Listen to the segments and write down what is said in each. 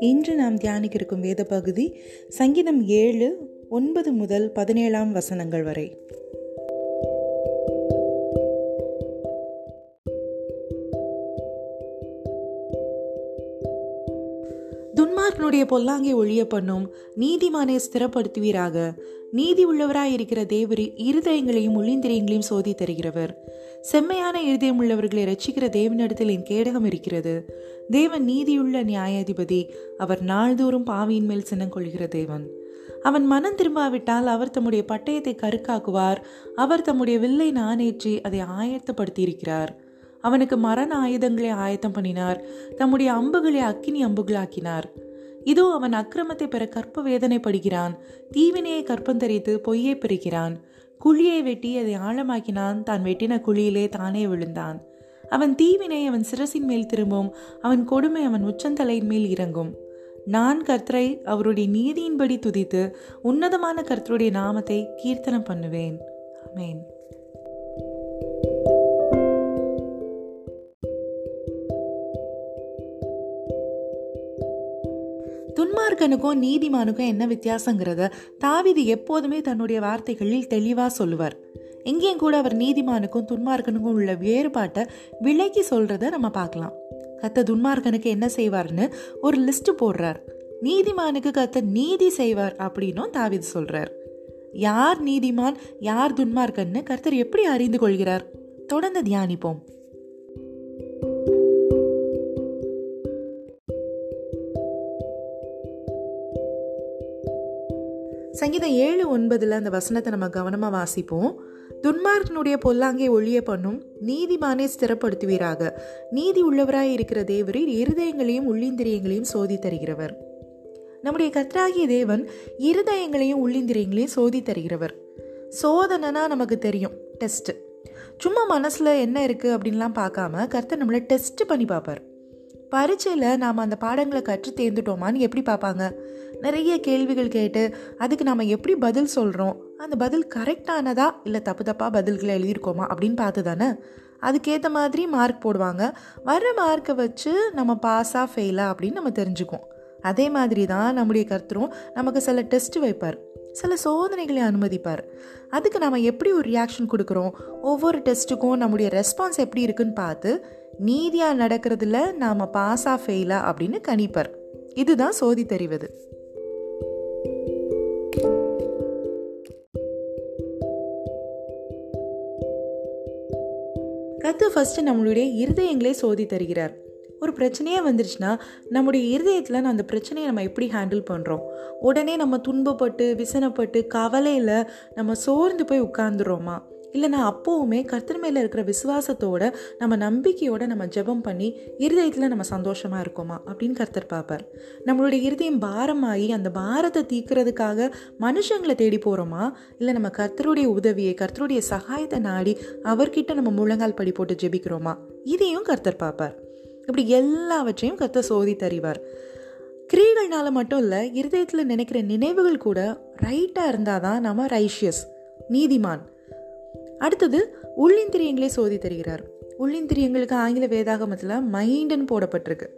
இன்று நாம் தியானிக்க இருக்கும் வேத பகுதி சங்கீதம் ஏழு ஒன்பது முதல் பதினேழாம் வசனங்கள் வரை. துன்மார்க்கனுடைய பொல்லாங்கை ஒழிய பண்ணும் நீதிமானை ஸ்திரப்படுத்துவீராக. நீதி உள்ளவராய் இருக்கிற தேவரி இருதயங்களையும் ஒளிந்திரியங்களையும் சோதி தருகிறவர். செம்மையான இருதயம் உள்ளவர்களை ரட்சிக்கிற தேவனிடத்தில் என் கேடகம் இருக்கிறது. தேவன் நீதியுள்ள நியாயாதிபதி. அவர் நாள்தோறும் பாவியின் மேல் சின்னம் கொள்கிற தேவன். அவன் மனம் திரும்பாவிட்டால் அவர் தம்முடைய பட்டயத்தை கருக்காக்குவார். அவர் தம்முடைய வில்லை நானேற்றி அதை ஆயத்தப்படுத்தியிருக்கிறார். அவனுக்கு மரண ஆயுதங்களை ஆயத்தம் பண்ணினார். தம்முடைய அம்புகளை அக்கினி அம்புகளாக்கினார். இதோ அவன் அக்கிரமத்தை பெற கற்ப வேதனைப்படுகிறான். தீவினையை கற்பந்தரித்து பொய்யை பெறுகிறான். குழியை வெட்டி அதை ஆழமாக்கினான். தான் வெட்டின குழியிலே தானே விழுந்தான். அவன் தீவினை அவன் சிரசின் மேல் திரும்பும். அவன் கொடுமை அவன் உச்சந்தலையின் மேல் இறங்கும். நான் கர்த்தரை அவருடைய நீதியின்படி துதித்து உன்னதமான கர்த்தருடைய நாமத்தை கீர்த்தனம் பண்ணுவேன். அமேன் துன்மார்க்கனுக்கும் நீதிமானுக்கும் என்ன வித்தியாசங்கிறத தாவிது எப்போதுமே தன்னுடைய வார்த்தைகளில் தெளிவாக சொல்லுவார். எங்கேயும் கூட அவர் நீதிமானுக்கும் துன்மார்க்கனுக்கும் உள்ள வேறுபாட்டை விலக்கி சொல்றத நம்ம பார்க்கலாம். கத்த துன்மார்க்கனுக்கு என்ன செய்வார்னு ஒரு லிஸ்ட் போடுறார். நீதிமானுக்கு கத்த நீதி செய்வார் அப்படின்னும் தாவிது சொல்றார். யார் நீதிமான் யார் துன்மார்க்கன்னு கர்த்தர் எப்படி அறிந்து கொள்கிறார்? தொடர்ந்து தியானிப்போம். சங்கீதம் ஏழு ஒன்பதில் அந்த வசனத்தை நம்ம கவனமாக வாசிப்போம். துன்மார்க்கனுடைய பொல்லாங்கை ஒழிய பண்ணும் நீதிமானே ஸ்திரப்படுத்துவீராக. நீதி உள்ளவராய் இருக்கிற தேவரில் இருதயங்களையும் உள்ளிந்திரியங்களையும் சோதி தருகிறவர். நம்முடைய கத்ராகிய தேவன் இருதயங்களையும் உள்ளிந்திரியங்களையும் சோதி தருகிறவர். சோதனைனா நமக்கு தெரியும் டெஸ்ட் சும்மா மனசுல என்ன இருக்கு அப்படின்லாம் பார்க்காம கர்த்தர் நம்மளை டெஸ்ட் பண்ணி பார்ப்பார். பரீட்சையில் நாம் அந்த பாடங்களை கற்று தேர்ந்துட்டோமான்னு எப்படி பார்ப்பாங்க? நிறைய கேள்விகள் கேட்டு அதுக்கு நாம் எப்படி பதில் சொல்கிறோம் அந்த பதில் கரெக்டானதா இல்லை தப்பு தப்பாக பதில்களை எழுதியிருக்கோமா அப்படின்னு பார்த்து தானே? அதுக்கேற்ற மாதிரி மார்க் போடுவாங்க. வர்ற மார்க்கை வச்சு நம்ம பாஸாக ஃபெயிலா அப்படின்னு நம்ம தெரிஞ்சுக்குவோம். அதே மாதிரி தான் நம்முடைய கருத்துரும் நமக்கு சில டெஸ்ட் வைப்பார். சில சோதனைகளை அனுமதிப்பார். அதுக்கு நாம் எப்படி ஒரு ரியாக்ஷன் கொடுக்குறோம்? ஒவ்வொரு டெஸ்ட்டுக்கும் நம்முடைய ரெஸ்பான்ஸ் எப்படி இருக்குன்னு பார்த்து நீதியாக நடக்கிறதுல நாம் பாஸா ஃபெயிலா அப்படின்னு கணிப்பர். இதுதான் சோதி தெரிவது. கத்து ஃபஸ்ட்டு நம்மளுடைய இருதயங்களை சோதி தருகிறார். ஒரு பிரச்சனையே வந்துருச்சுன்னா நம்முடைய இருதயத்தில் அந்த பிரச்சனையை நம்ம எப்படி ஹேண்டில் பண்ணுறோம் உடனே நம்ம துன்பப்பட்டு விசனப்பட்டு கவலையில் நம்ம சோர்ந்து போய் உட்காந்துறோமா இல்லைனா அப்போவுமே கர்த்தர் மேலே இருக்கிற விசுவாசத்தோட நம்ம நம்பிக்கையோட நம்ம ஜெபம் பண்ணி இருதயத்தில் நம்ம சந்தோஷமாக இருக்கோமா? அப்படின்னு கர்த்தர் பார்ப்பார். நம்மளுடைய இருதயம் பாரமாகி அந்த பாரத்தை தீக்கிறதுக்காக மனுஷங்களை தேடி போகிறோமா இல்லை நம்ம கர்த்தருடைய உதவியை கர்த்தருடைய சகாயத்தை நாடி அவர்கிட்ட நம்ம முழங்கால் படி போட்டு ஜெபிக்கிறோமா? இதையும் கர்த்தர் பார்ப்பார். இப்படி எல்லாவற்றையும் கத்த சோதி தறிவார் கிரியைகள்னால மட்டும் இல்லை இருதயத்தில் நினைக்கிற நினைவுகள் கூட ரைட்டாக இருந்தால் தான் நம்ம ரைஷியஸ் நீதிமான். அடுத்தது உள்ளிந்திரியங்களே சோதி தருகிறார். உள்ளிந்திரியங்களுக்கு ஆங்கில வேதாகமத்தில் மைண்டுன்னு போடப்பட்டிருக்கு.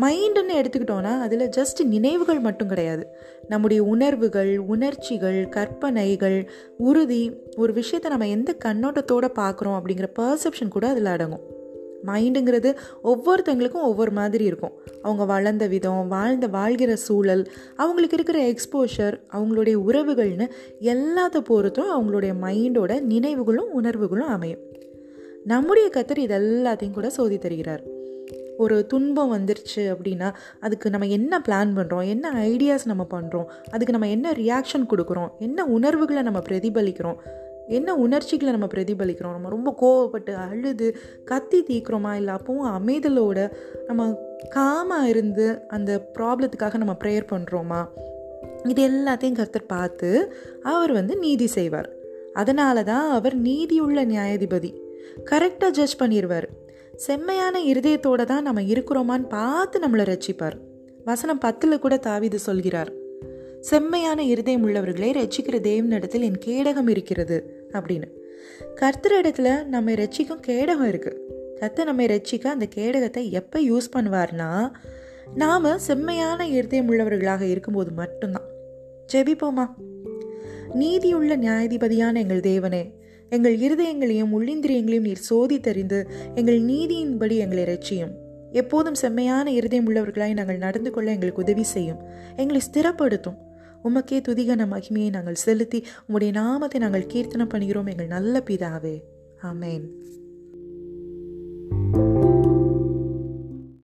மைண்டுன்னு எடுத்துக்கிட்டோன்னா அதில் ஜஸ்ட் நினைவுகள் மட்டும் கிடையாது. நம்முடைய உணர்வுகள் உணர்ச்சிகள் கற்பனைகள் உறுதி ஒரு விஷயத்தை நம்ம எந்த கண்ணோட்டத்தோடு பார்க்குறோம் அப்படிங்கிற பர்செப்ஷன் கூட அதில் அடங்கும். மைண்டுங்கிறது ஒவ்வொருத்தங்களுக்கும் ஒவ்வொரு மாதிரி இருக்கும். அவங்க வளர்ந்த விதம் வாழ்ந்த வாழ்கிற சூழல் அவங்களுக்கு இருக்கிற எக்ஸ்போஷர் அவங்களுடைய உறவுகள்னு எல்லாத்த பொறுத்தும் அவங்களுடைய மைண்டோட நினைவுகளும் உணர்வுகளும் அமையும். நம்முடைய கத்தர் இது எல்லாத்தையும் கூட சோதி தருகிறார். ஒரு துன்பம் வந்துருச்சு அப்படின்னா அதுக்கு நம்ம என்ன பிளான் பண்ணுறோம் என்ன ஐடியாஸ் நம்ம பண்ணுறோம் அதுக்கு நம்ம என்ன ரியாக்ஷன் கொடுக்குறோம்? என்ன உணர்வுகளை நம்ம பிரதிபலிக்கிறோம்? என்ன உணர்ச்சிகளை நம்ம பிரதிபலிக்கிறோம்? நம்ம ரொம்ப கோவப்பட்டு அழுது கத்தி தீக்கிறோமா? இல்லை அப்பவும் அமைதலோட நம்ம காமாக இருந்து அந்த ப்ராப்ளத்துக்காக நம்ம ப்ரேயர் பண்ணுறோமா இது எல்லாத்தையும் கருத்தர் பார்த்து அவர் வந்து நீதி செய்வார். அதனால தான் அவர் நீதியுள்ள நியாயாதிபதி. கரெக்டாக ஜட்ஜ் பண்ணிடுவார் செம்மையான இருதயத்தோடு தான் நம்ம இருக்கிறோமான்னு பார்த்து நம்மளை ரசிப்பார் வசனம் பத்தில் கூட தாவிது சொல்கிறார். செம்மையான இருதயம் உள்ளவர்களை ரசிக்கிற தேவனிடத்தில் என் கேடகம் இருக்கிறது அப்படின்னு. கர்த்தர் இடத்துல நம்ம ரசிக்கும் கேடகம் இருக்குது கர்த்தர் நம்ம ரசிக்க அந்த கேடகத்தை எப்போ யூஸ் பண்ணுவார்னா நாம் செம்மையான இருதயம் உள்ளவர்களாக இருக்கும்போது மட்டும்தான். ஜெபிப்போமா? நீதியுள்ள நியாயாதிபதியான எங்கள் தேவனே எங்கள் இருதயங்களையும் உள்ளிந்திரியங்களையும் நீர் சோதித்தறிந்து எங்கள் நீதியின்படி எங்களை ரட்சியும். எப்போதும் செம்மையான இருதயம் உள்ளவர்களாய் நாங்கள் நடந்து கொள்ள எங்களுக்கு உதவி செய்யும். எங்களை ஸ்திரப்படுத்தும். உமக்கே துதிகன மகிமையை நாங்கள் செலுத்தி உம்முடைய நாமத்தை நாங்கள் கீர்த்தனம் பண்ணுகிறோம் எங்கள் நல்ல பிதாவே. ஆமேன்.